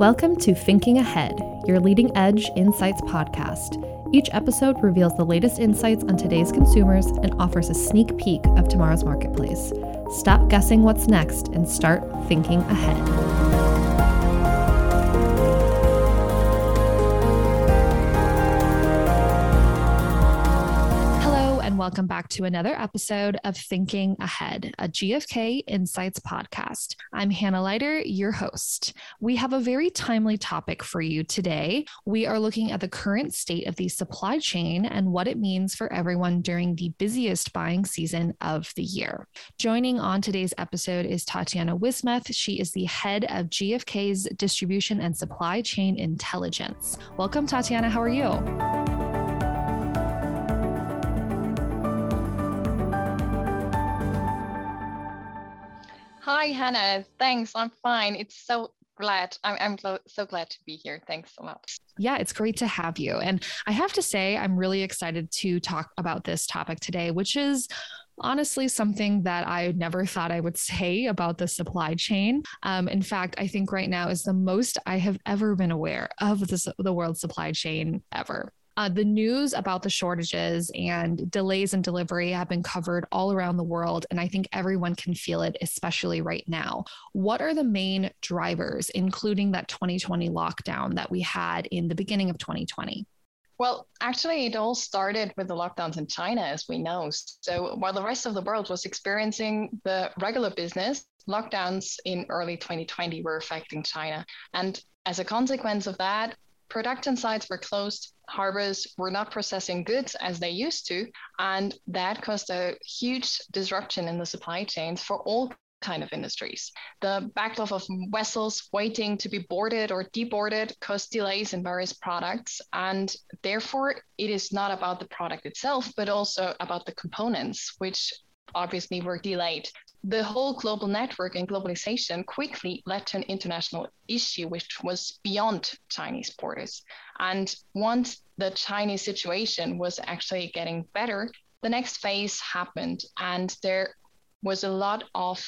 Welcome to Thinking Ahead, your leading edge insights podcast. Each episode reveals the latest insights on today's consumers and offers a sneak peek of tomorrow's marketplace. Stop guessing what's next and start thinking ahead. Welcome back to another episode of Thinking Ahead, a GfK Insights podcast. I'm Hannah Leiter, your host. We have a very timely topic for you today. We are looking at the current state of the supply chain and what it means for everyone during the busiest buying season of the year. Joining on today's episode is Tatiana Wismeth. She is the head of GfK's distribution and supply chain intelligence. Welcome, Tatiana. How are you? Hi, Hannah. Thanks. I'm fine. It's so glad. I'm, I'm so, so glad to be here. Thanks so much. Yeah, it's great to have you. And I have to say, I'm really excited to talk about this topic today, which is honestly something that I never thought I would say about the supply chain. Um, in fact, I think right now is the most I have ever been aware of this, the world supply chain ever. Uh, the news about the shortages and delays in delivery have been covered all around the world, and I think everyone can feel it, especially right now. What are the main drivers, including that 2020 lockdown that we had in the beginning of 2020? Well, actually, it all started with the lockdowns in China, as we know. So while the rest of the world was experiencing the regular business, lockdowns in early 2020 were affecting China. And as a consequence of that, production sites were closed, harbors were not processing goods as they used to, and that caused a huge disruption in the supply chains for all kind of industries. The backlog of vessels waiting to be boarded or deboarded caused delays in various products. And therefore, it is not about the product itself, but also about the components, which obviously were delayed the whole global network and globalization quickly led to an international issue which was beyond Chinese borders. And once the Chinese situation was actually getting better, the next phase happened, and there was a lot of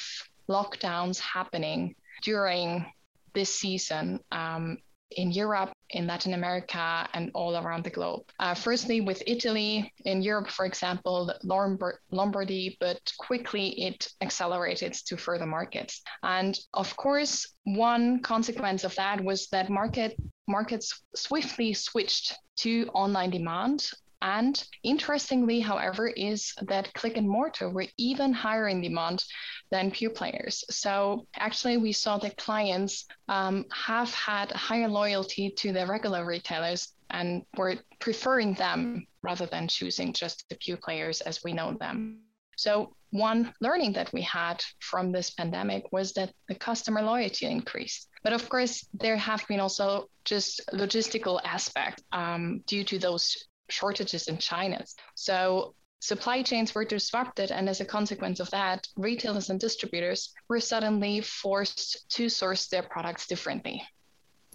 lockdowns happening during this season. Um, in Europe, in Latin America, and all around the globe. Uh, firstly, with Italy, in Europe, for example, Lombardy, but quickly it accelerated to further markets. And of course, one consequence of that was that market markets swiftly switched to online demand and interestingly, however, is that click and mortar were even higher in demand than pure players. So actually, we saw that clients um, have had higher loyalty to their regular retailers and were preferring them rather than choosing just the pure players as we know them. So one learning that we had from this pandemic was that the customer loyalty increased. But of course, there have been also just logistical aspects um, due to those shortages in China. So supply chains were disrupted, and as a consequence of that, retailers and distributors were suddenly forced to source their products differently.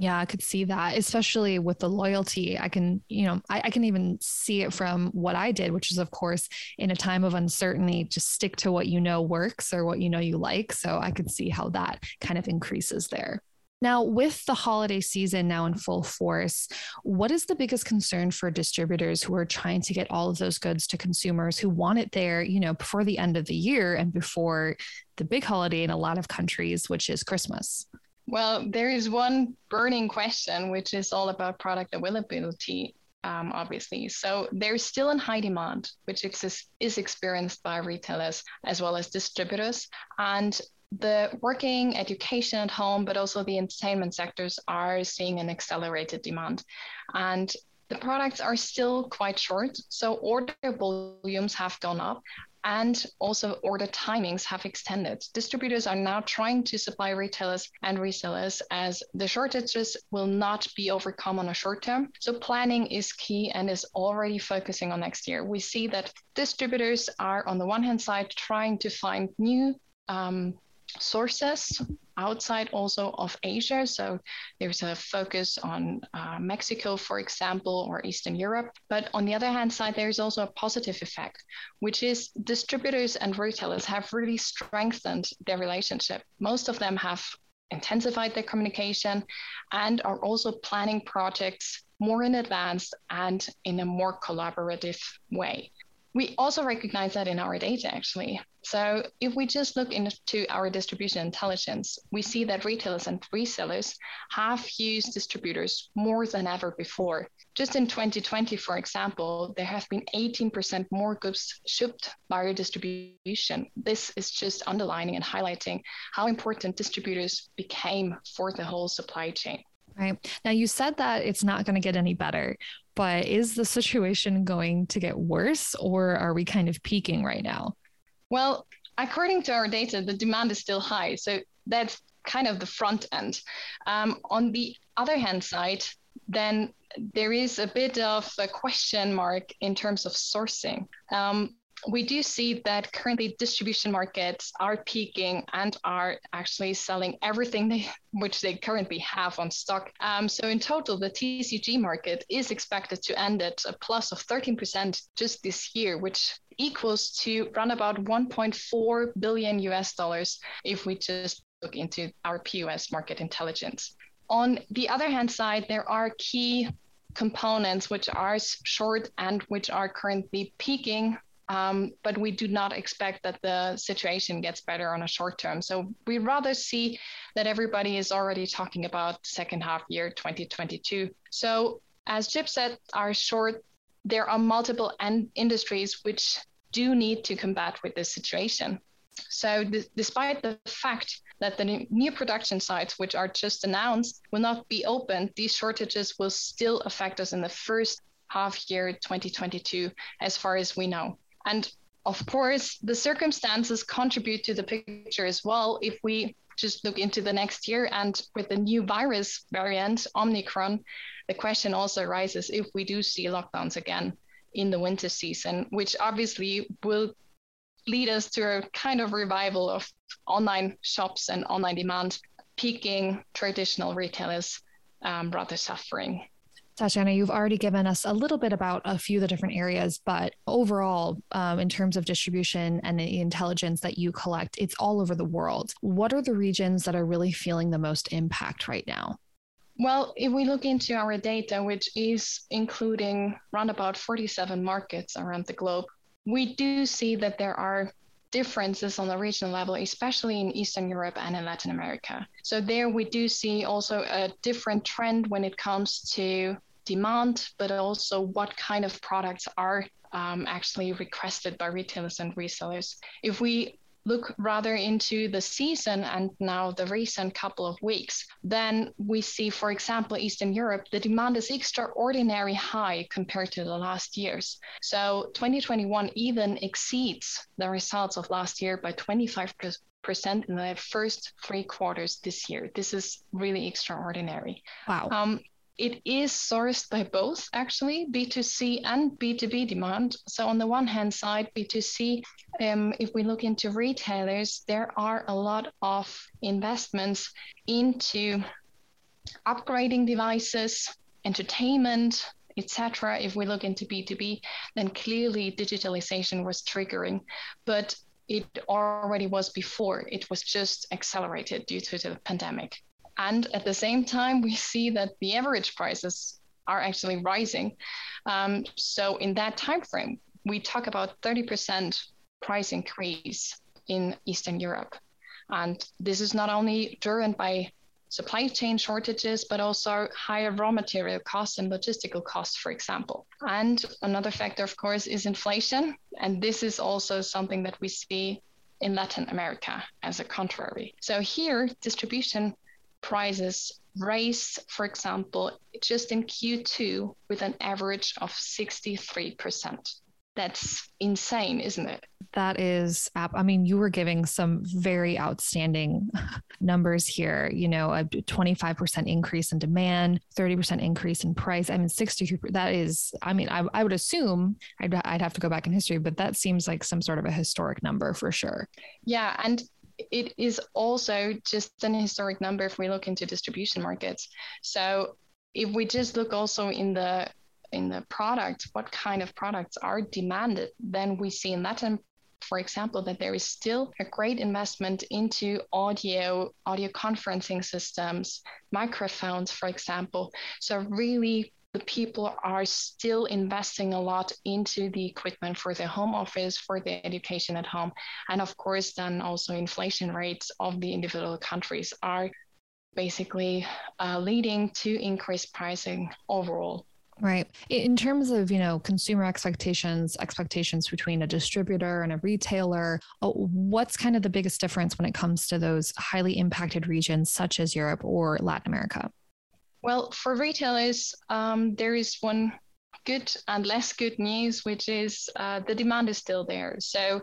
Yeah, I could see that, especially with the loyalty. I can, you know, I, I, can even see it from what I did, which is, of course, in a time of uncertainty, just stick to what you know works or what you know you like. So I could see how that kind of increases there. Now, with the holiday season now in full force, what is the biggest concern for distributors who are trying to get all of those goods to consumers who want it there, you know, before the end of the year and before the big holiday in a lot of countries, which is Christmas? Well, there is one burning question, which is all about product availability. Um, obviously. So there's still in high demand, which is, is experienced by retailers as well as distributors. And the working, education at home, but also the entertainment sectors are seeing an accelerated demand. And the products are still quite short. So order volumes have gone up and also order timings have extended. Distributors are now trying to supply retailers and resellers as the shortages will not be overcome on a short term. So planning is key and is already focusing on next year. We see that distributors are on the one hand side trying to find new um, sources outside also of Asia. So there's a focus on uh, Mexico, for example, or Eastern Europe. But on the other hand side, there's also a positive effect, which is distributors and retailers have really strengthened their relationship. Most of them have intensified their communication and are also planning projects more in advance and in a more collaborative way. We also recognize that in our data, actually. So if we just look into our distribution intelligence, we see that retailers and resellers have used distributors more than ever before. Just in 2020, for example, there have been 18% more goods shipped via distribution. This is just underlining and highlighting how important distributors became for the whole supply chain. Right. Now, you said that it's not going to get any better, but is the situation going to get worse or are we kind of peaking right now? Well, according to our data, the demand is still high. So that's kind of the front end. Um, on the other hand side, then there is a bit of a question mark in terms of sourcing. Um, we do see that currently distribution markets are peaking and are actually selling everything they, which they currently have on stock. Um, so in total, the TCG market is expected to end at a plus of 13% just this year, which equals to run about 1.4 billion US dollars if we just look into our POS market intelligence. On the other hand side, there are key components which are short and which are currently peaking um, but we do not expect that the situation gets better on a short term. So we rather see that everybody is already talking about second half year 2022. So as chipsets, are short. There are multiple industries which do need to combat with this situation. So th- despite the fact that the new production sites, which are just announced, will not be open, these shortages will still affect us in the first half year 2022, as far as we know. And of course, the circumstances contribute to the picture as well. If we just look into the next year and with the new virus variant, Omicron, the question also arises if we do see lockdowns again in the winter season, which obviously will lead us to a kind of revival of online shops and online demand, peaking traditional retailers um, rather suffering. Tatiana, you've already given us a little bit about a few of the different areas, but overall, um, in terms of distribution and the intelligence that you collect, it's all over the world. What are the regions that are really feeling the most impact right now? Well, if we look into our data, which is including around about 47 markets around the globe, we do see that there are differences on the regional level, especially in Eastern Europe and in Latin America. So there we do see also a different trend when it comes to demand, but also what kind of products are um, actually requested by retailers and resellers. If we look rather into the season and now the recent couple of weeks, then we see, for example, Eastern Europe, the demand is extraordinarily high compared to the last years. So 2021 even exceeds the results of last year by 25 percent in the first three quarters this year. This is really extraordinary. Wow. Um, it is sourced by both actually B2C and B2B demand. So on the one hand side, B2C, um, if we look into retailers, there are a lot of investments into upgrading devices, entertainment, etc. If we look into B2B, then clearly digitalization was triggering, but it already was before. It was just accelerated due to the pandemic. And at the same time, we see that the average prices are actually rising. Um, so in that time frame, we talk about 30% price increase in Eastern Europe. And this is not only driven by supply chain shortages, but also higher raw material costs and logistical costs, for example. And another factor, of course, is inflation. And this is also something that we see in Latin America as a contrary. So here, distribution prices raised, for example, just in Q2 with an average of 63%. That's insane, isn't it? That is, I mean, you were giving some very outstanding numbers here. You know, a 25% increase in demand, 30% increase in price. I mean, 63, that is, I mean, I, I would assume I'd, I'd have to go back in history, but that seems like some sort of a historic number for sure. Yeah. And it is also just an historic number if we look into distribution markets. So if we just look also in the in the product, what kind of products are demanded, then we see in Latin for example, that there is still a great investment into audio, audio conferencing systems, microphones, for example. So really the people are still investing a lot into the equipment for their home office, for their education at home. And of course, then also inflation rates of the individual countries are basically uh, leading to increased pricing overall. Right. In terms of, you know, consumer expectations, expectations between a distributor and a retailer, uh, what's kind of the biggest difference when it comes to those highly impacted regions such as Europe or Latin America? Well, for retailers, um, there is one good and less good news, which is uh, the demand is still there. So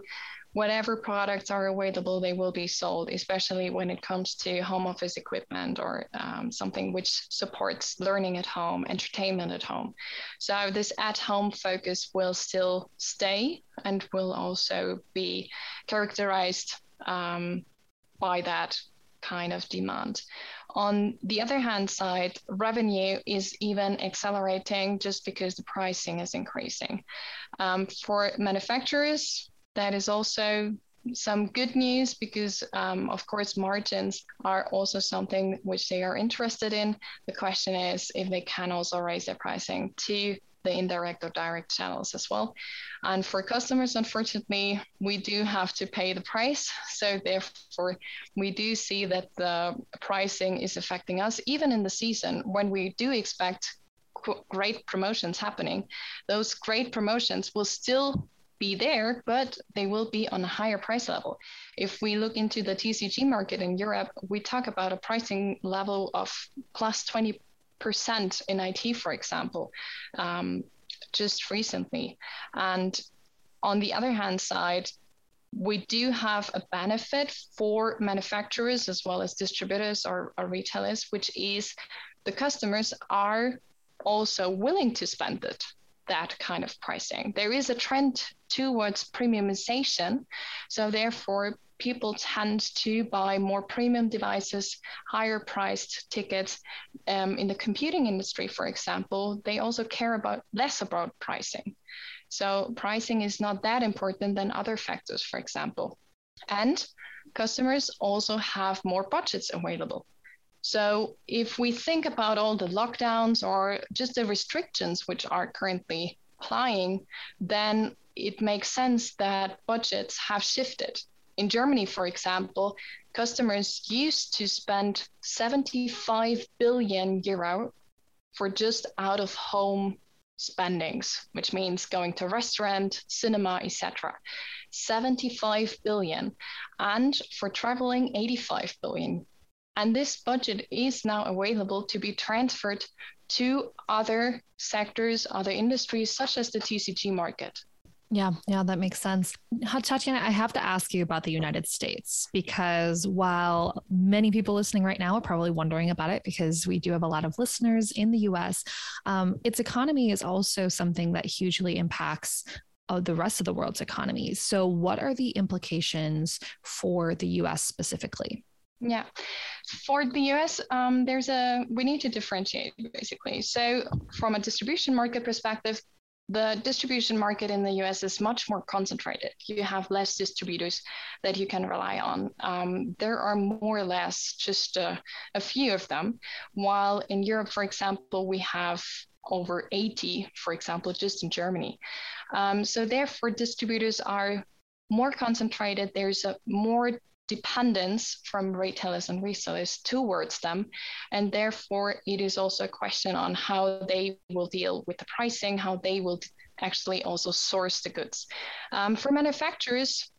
whatever products are available, they will be sold, especially when it comes to home office equipment or um, something which supports learning at home, entertainment at home. So this at home focus will still stay and will also be characterized um, by that kind of demand. On the other hand side, revenue is even accelerating just because the pricing is increasing. Um, for manufacturers, that is also some good news because, um, of course, margins are also something which they are interested in. The question is if they can also raise their pricing to the indirect or direct channels as well. And for customers, unfortunately, we do have to pay the price. So therefore, we do see that the pricing is affecting us even in the season when we do expect great promotions happening. Those great promotions will still be there, but they will be on a higher price level. If we look into the TCG market in Europe, we talk about a pricing level of plus 20% in IT, for example, um, just recently. And on the other hand side, we do have a benefit for manufacturers as well as distributors or, or retailers, which is the customers are also willing to spend it that kind of pricing. There is a trend towards premiumization. So, therefore, people tend to buy more premium devices, higher priced tickets. Um, in the computing industry, for example, they also care about less about pricing. So, pricing is not that important than other factors, for example. And customers also have more budgets available. So if we think about all the lockdowns or just the restrictions which are currently applying, then it makes sense that budgets have shifted. In Germany, for example, customers used to spend 75 billion euro for just out of home spendings, which means going to restaurant, cinema, etc. 75 billion. And for traveling, 85 billion and this budget is now available to be transferred to other sectors, other industries, such as the TCG market. Yeah, yeah, that makes sense. Tatiana, I have to ask you about the United States because while many people listening right now are probably wondering about it because we do have a lot of listeners in the US, um, its economy is also something that hugely impacts uh, the rest of the world's economies. So, what are the implications for the US specifically? Yeah, for the US, um, there's a we need to differentiate basically. So from a distribution market perspective, the distribution market in the US is much more concentrated. You have less distributors that you can rely on. Um, there are more or less just a, a few of them, while in Europe, for example, we have over 80, for example, just in Germany. Um, so therefore, distributors are more concentrated. There's a more dependence from retailers and resellers towards them. And therefore, it is also a question on how they will deal with the pricing, how they will actually also source the goods. Um, for manufacturers,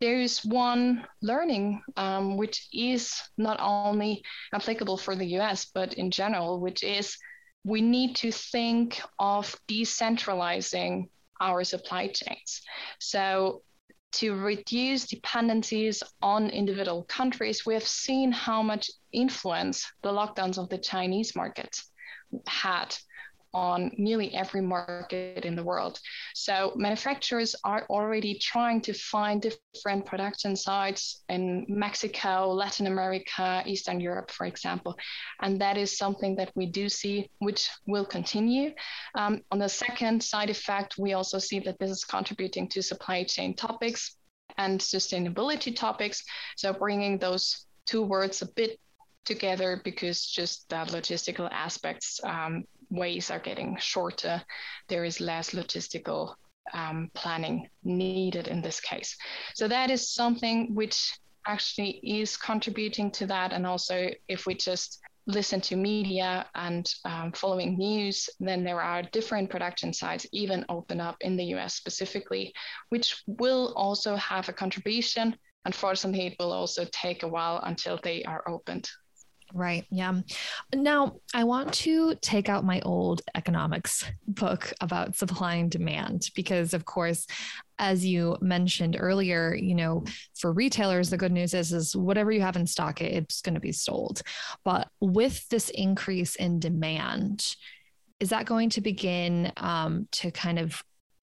there is one learning um, which is not only applicable for the US, but in general, which is we need to think of decentralizing our supply chains. So to reduce dependencies on individual countries, we have seen how much influence the lockdowns of the Chinese market had on nearly every market in the world. So manufacturers are already trying to find different production sites in Mexico, Latin America, Eastern Europe, for example. And that is something that we do see, which will continue. Um, on the second side effect, we also see that this is contributing to supply chain topics and sustainability topics. So bringing those two words a bit together because just that logistical aspects um, ways are getting shorter. There is less logistical um, planning needed in this case. So that is something which actually is contributing to that. And also, if we just listen to media and um, following news, then there are different production sites even open up in the US specifically, which will also have a contribution. Unfortunately, it will also take a while until they are opened. Right. Yeah. Now, I want to take out my old economics book about supply and demand because, of course, as you mentioned earlier, you know, for retailers, the good news is is whatever you have in stock, it's going to be sold. But with this increase in demand, is that going to begin um, to kind of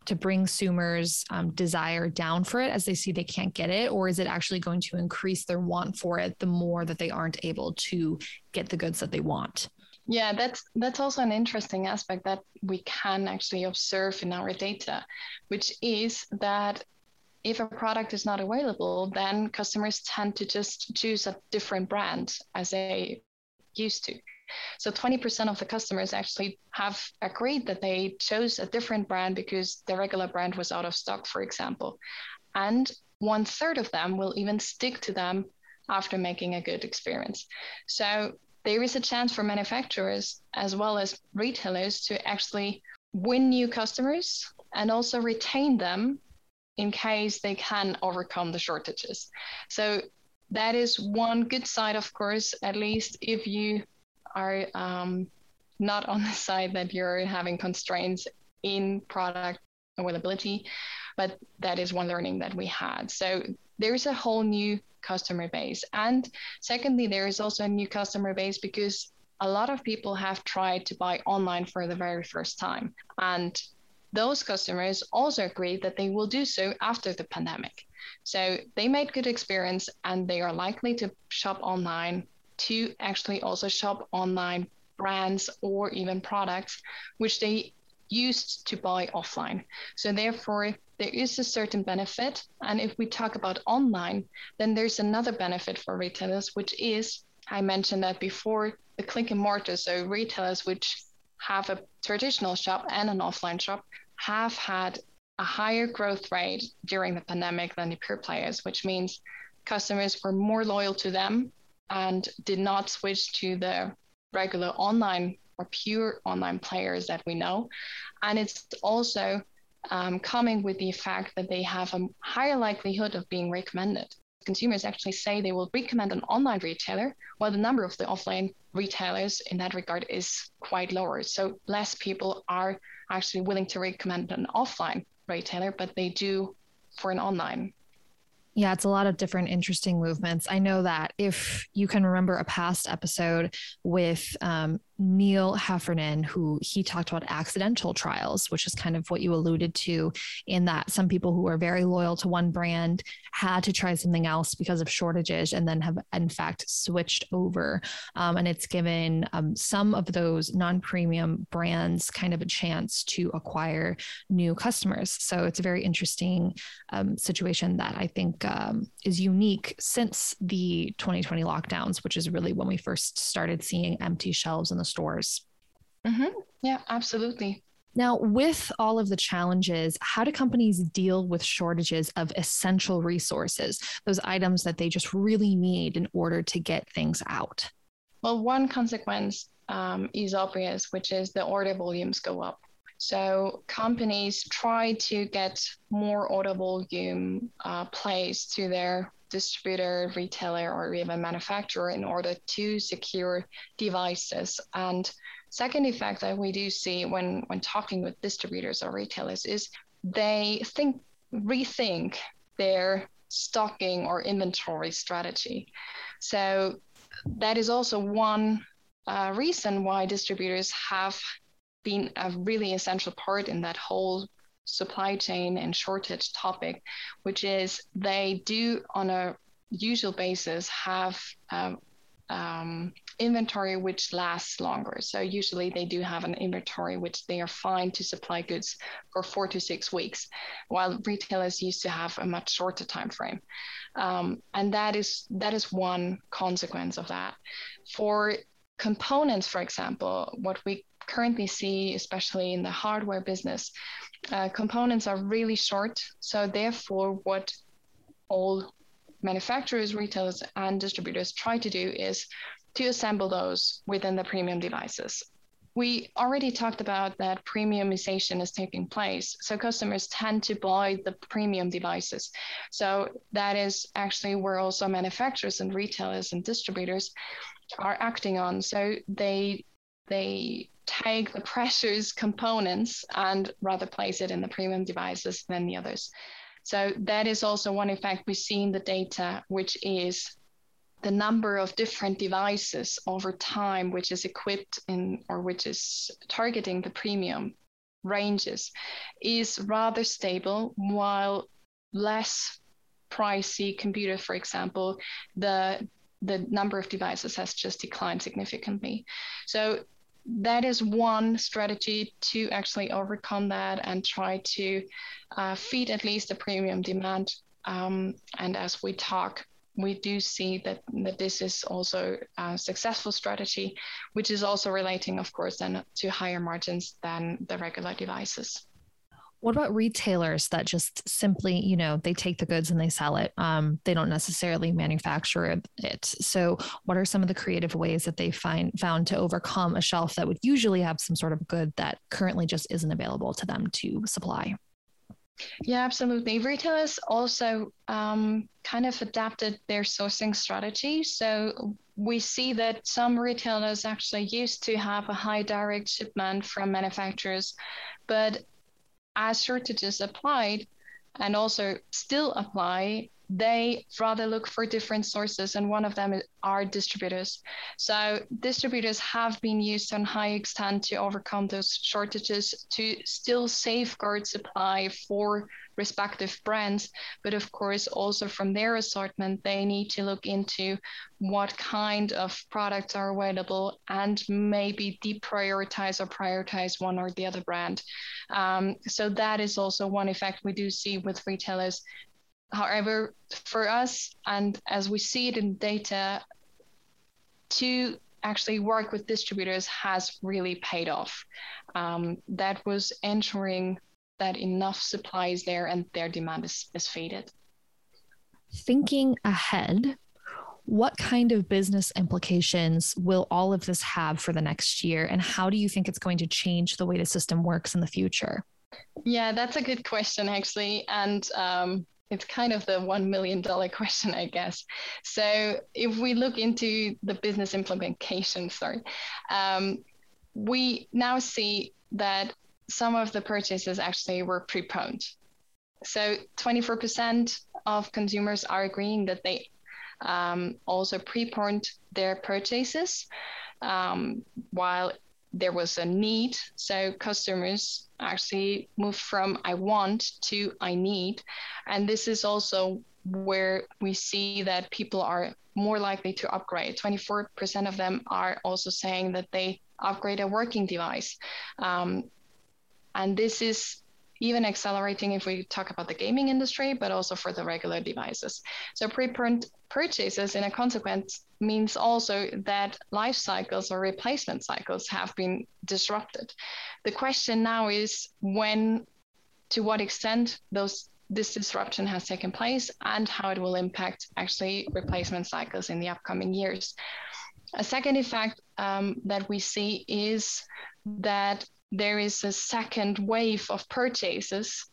to bring consumers um, desire down for it as they see they can't get it? Or is it actually going to increase their want for it the more that they aren't able to get the goods that they want? Yeah that's that's also an interesting aspect that we can actually observe in our data which is that if a product is not available then customers tend to just choose a different brand as they used to so 20% of the customers actually have agreed that they chose a different brand because the regular brand was out of stock, for example. And one third of them will even stick to them after making a good experience. So there is a chance for manufacturers as well as retailers to actually win new customers and also retain them in case they can overcome the shortages. So that is one good side, of course, at least if you are um, not on the side that you're having constraints in product availability, but that is one learning that we had. So there's a whole new customer base. And secondly, there is also a new customer base because a lot of people have tried to buy online for the very first time. And those customers also agree that they will do so after the pandemic. So they made good experience and they are likely to shop online to actually also shop online brands or even products which they used to buy offline. So therefore, there is a certain benefit. And if we talk about online, then there's another benefit for retailers, which is I mentioned that before the click and mortar. So retailers which have a traditional shop and an offline shop have had a higher growth rate during the pandemic than the pure players, which means customers were more loyal to them and did not switch to the regular online or pure online players that we know. And it's also um, coming with the fact that they have a higher likelihood of being recommended. Consumers actually say they will recommend an online retailer, while the number of the offline retailers in that regard is quite lower. So less people are actually willing to recommend an offline retailer, but they do for an online yeah, it's a lot of different interesting movements. I know that if you can remember a past episode with um, Neil Heffernan, who he talked about accidental trials, which is kind of what you alluded to, in that some people who are very loyal to one brand had to try something else because of shortages and then have, in fact, switched over. Um, and it's given um, some of those non premium brands kind of a chance to acquire new customers. So it's a very interesting um, situation that I think um, is unique since the 2020 lockdowns, which is really when we first started seeing empty shelves in the stores. Mm-hmm. Yeah, absolutely. Now, with all of the challenges, how do companies deal with shortages of essential resources, those items that they just really need in order to get things out? Well, one consequence um, is obvious, which is the order volumes go up. So companies try to get more order volume uh, placed to their distributor, retailer, or even manufacturer in order to secure devices. And second effect that we do see when, when talking with distributors or retailers is they think rethink their stocking or inventory strategy. So that is also one uh, reason why distributors have been a really essential part in that whole supply chain and shortage topic, which is they do on a usual basis have um, um, inventory which lasts longer. So usually they do have an inventory which they are fine to supply goods for four to six weeks, while retailers used to have a much shorter time frame. Um, and that is that is one consequence of that. For components, for example, what we currently see, especially in the hardware business, uh, components are really short. So therefore, what all manufacturers, retailers, and distributors try to do is to assemble those within the premium devices. We already talked about that premiumization is taking place. So customers tend to buy the premium devices. So that is actually where also manufacturers and retailers and distributors are acting on. So they they take the precious components and rather place it in the premium devices than the others. So that is also one effect we see in the data, which is the number of different devices over time, which is equipped in or which is targeting the premium ranges, is rather stable, while less pricey computer, for example, the the number of devices has just declined significantly. So that is one strategy to actually overcome that and try to uh, feed at least the premium demand. Um, and as we talk, we do see that, that this is also a successful strategy, which is also relating, of course, then to higher margins than the regular devices. What about retailers that just simply, you know, they take the goods and they sell it? Um, they don't necessarily manufacture it. So, what are some of the creative ways that they find found to overcome a shelf that would usually have some sort of good that currently just isn't available to them to supply? Yeah, absolutely. Retailers also um, kind of adapted their sourcing strategy. So we see that some retailers actually used to have a high direct shipment from manufacturers, but as shortages applied and also still apply, they rather look for different sources, and one of them are distributors. So, distributors have been used on high extent to overcome those shortages to still safeguard supply for respective brands. But of course, also from their assortment, they need to look into what kind of products are available and maybe deprioritize or prioritize one or the other brand. Um, so, that is also one effect we do see with retailers However, for us, and as we see it in data, to actually work with distributors has really paid off. Um, that was ensuring that enough supply is there and their demand is, is faded. Thinking ahead, what kind of business implications will all of this have for the next year? And how do you think it's going to change the way the system works in the future? Yeah, that's a good question, actually. And um, it's kind of the $1 million question, I guess. So if we look into the business implementation, sorry, um, we now see that some of the purchases actually were preponed. So 24% of consumers are agreeing that they um, also preponed their purchases, um, while there was a need. So customers actually moved from I want to I need. And this is also where we see that people are more likely to upgrade. 24% of them are also saying that they upgrade a working device. Um, and this is even accelerating if we talk about the gaming industry, but also for the regular devices. So preponed purchases in a consequence means also that life cycles or replacement cycles have been disrupted. The question now is when, to what extent those this disruption has taken place and how it will impact actually replacement cycles in the upcoming years. A second effect um, that we see is that there is a second wave of purchases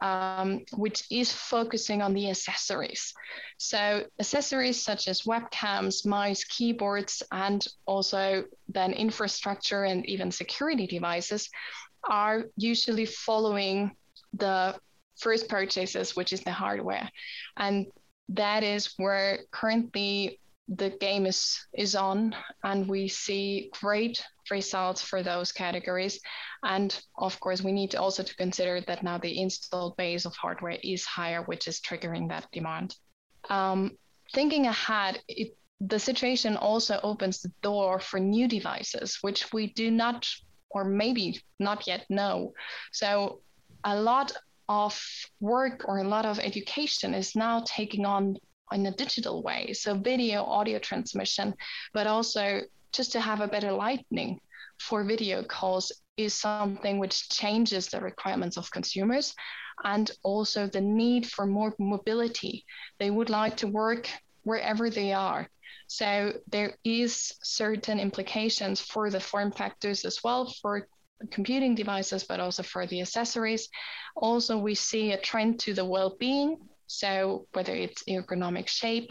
um, which is focusing on the accessories. So accessories such as webcams, mice, keyboards, and also then infrastructure and even security devices are usually following the first purchases, which is the hardware. And that is where currently the game is is on and we see great results for those categories and of course we need also to consider that now the installed base of hardware is higher which is triggering that demand um, thinking ahead it the situation also opens the door for new devices, which we do not, or maybe not yet know. So, a lot of work or a lot of education is now taking on in a digital way. So, video, audio transmission, but also just to have a better lighting for video calls is something which changes the requirements of consumers and also the need for more mobility. They would like to work wherever they are. So there is certain implications for the form factors as well for computing devices, but also for the accessories. Also, we see a trend to the well-being. So whether it's ergonomic shape,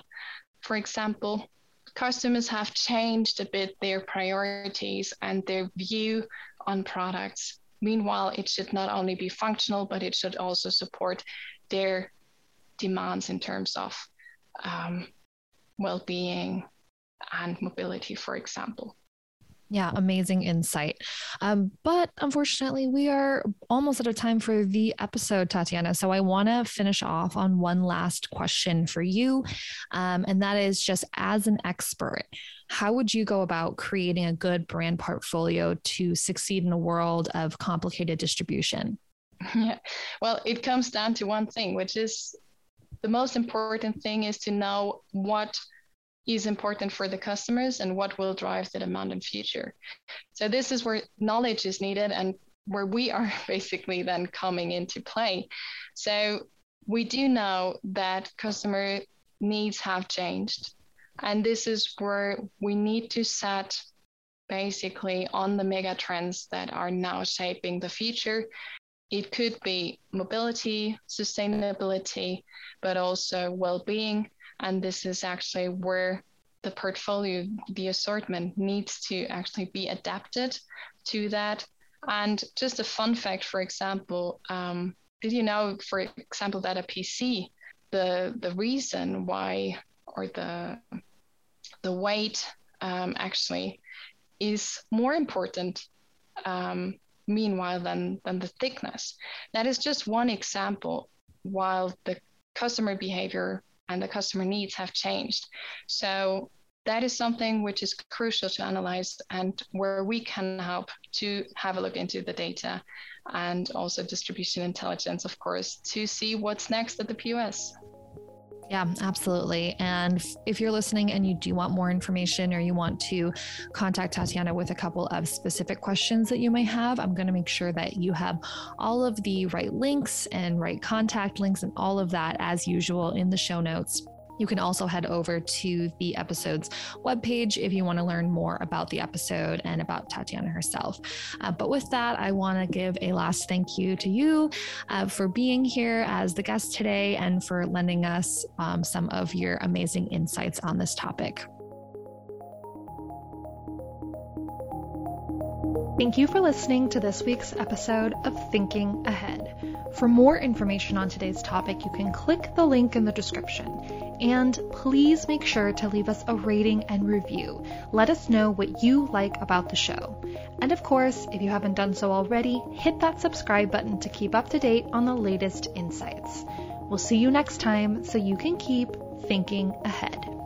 for example, customers have changed a bit their priorities and their view on products. Meanwhile, it should not only be functional, but it should also support their demands in terms of um, well being and mobility, for example. Yeah, amazing insight. Um, but unfortunately, we are almost out of time for the episode, Tatiana. So I want to finish off on one last question for you. Um, and that is just as an expert, how would you go about creating a good brand portfolio to succeed in a world of complicated distribution? Yeah. Well, it comes down to one thing, which is the most important thing is to know what is important for the customers and what will drive the demand in future. So this is where knowledge is needed and where we are basically then coming into play. So we do know that customer needs have changed. And this is where we need to set basically on the mega trends that are now shaping the future. It could be mobility, sustainability, but also well being, and this is actually where the portfolio, the assortment needs to actually be adapted to that. And just a fun fact, for example, um, did you know, for example, that a PC, the the reason why or the the weight um, actually is more important um, meanwhile than than the thickness. That is just one example. While the customer behavior and the customer needs have changed. So that is something which is crucial to analyze and where we can help to have a look into the data and also distribution intelligence, of course, to see what's next at the POS. Yeah, absolutely. And if you're listening and you do want more information or you want to contact Tatiana with a couple of specific questions that you may have, I'm going to make sure that you have all of the right links and right contact links and all of that as usual in the show notes. You can also head over to the episode's webpage if you want to learn more about the episode and about Tatiana herself. Uh, but with that, I want to give a last thank you to you uh, for being here as the guest today and for lending us um, some of your amazing insights on this topic. Thank you for listening to this week's episode of Thinking Ahead. For more information on today's topic, you can click the link in the description. And please make sure to leave us a rating and review. Let us know what you like about the show. And of course, if you haven't done so already, hit that subscribe button to keep up to date on the latest insights. We'll see you next time so you can keep thinking ahead.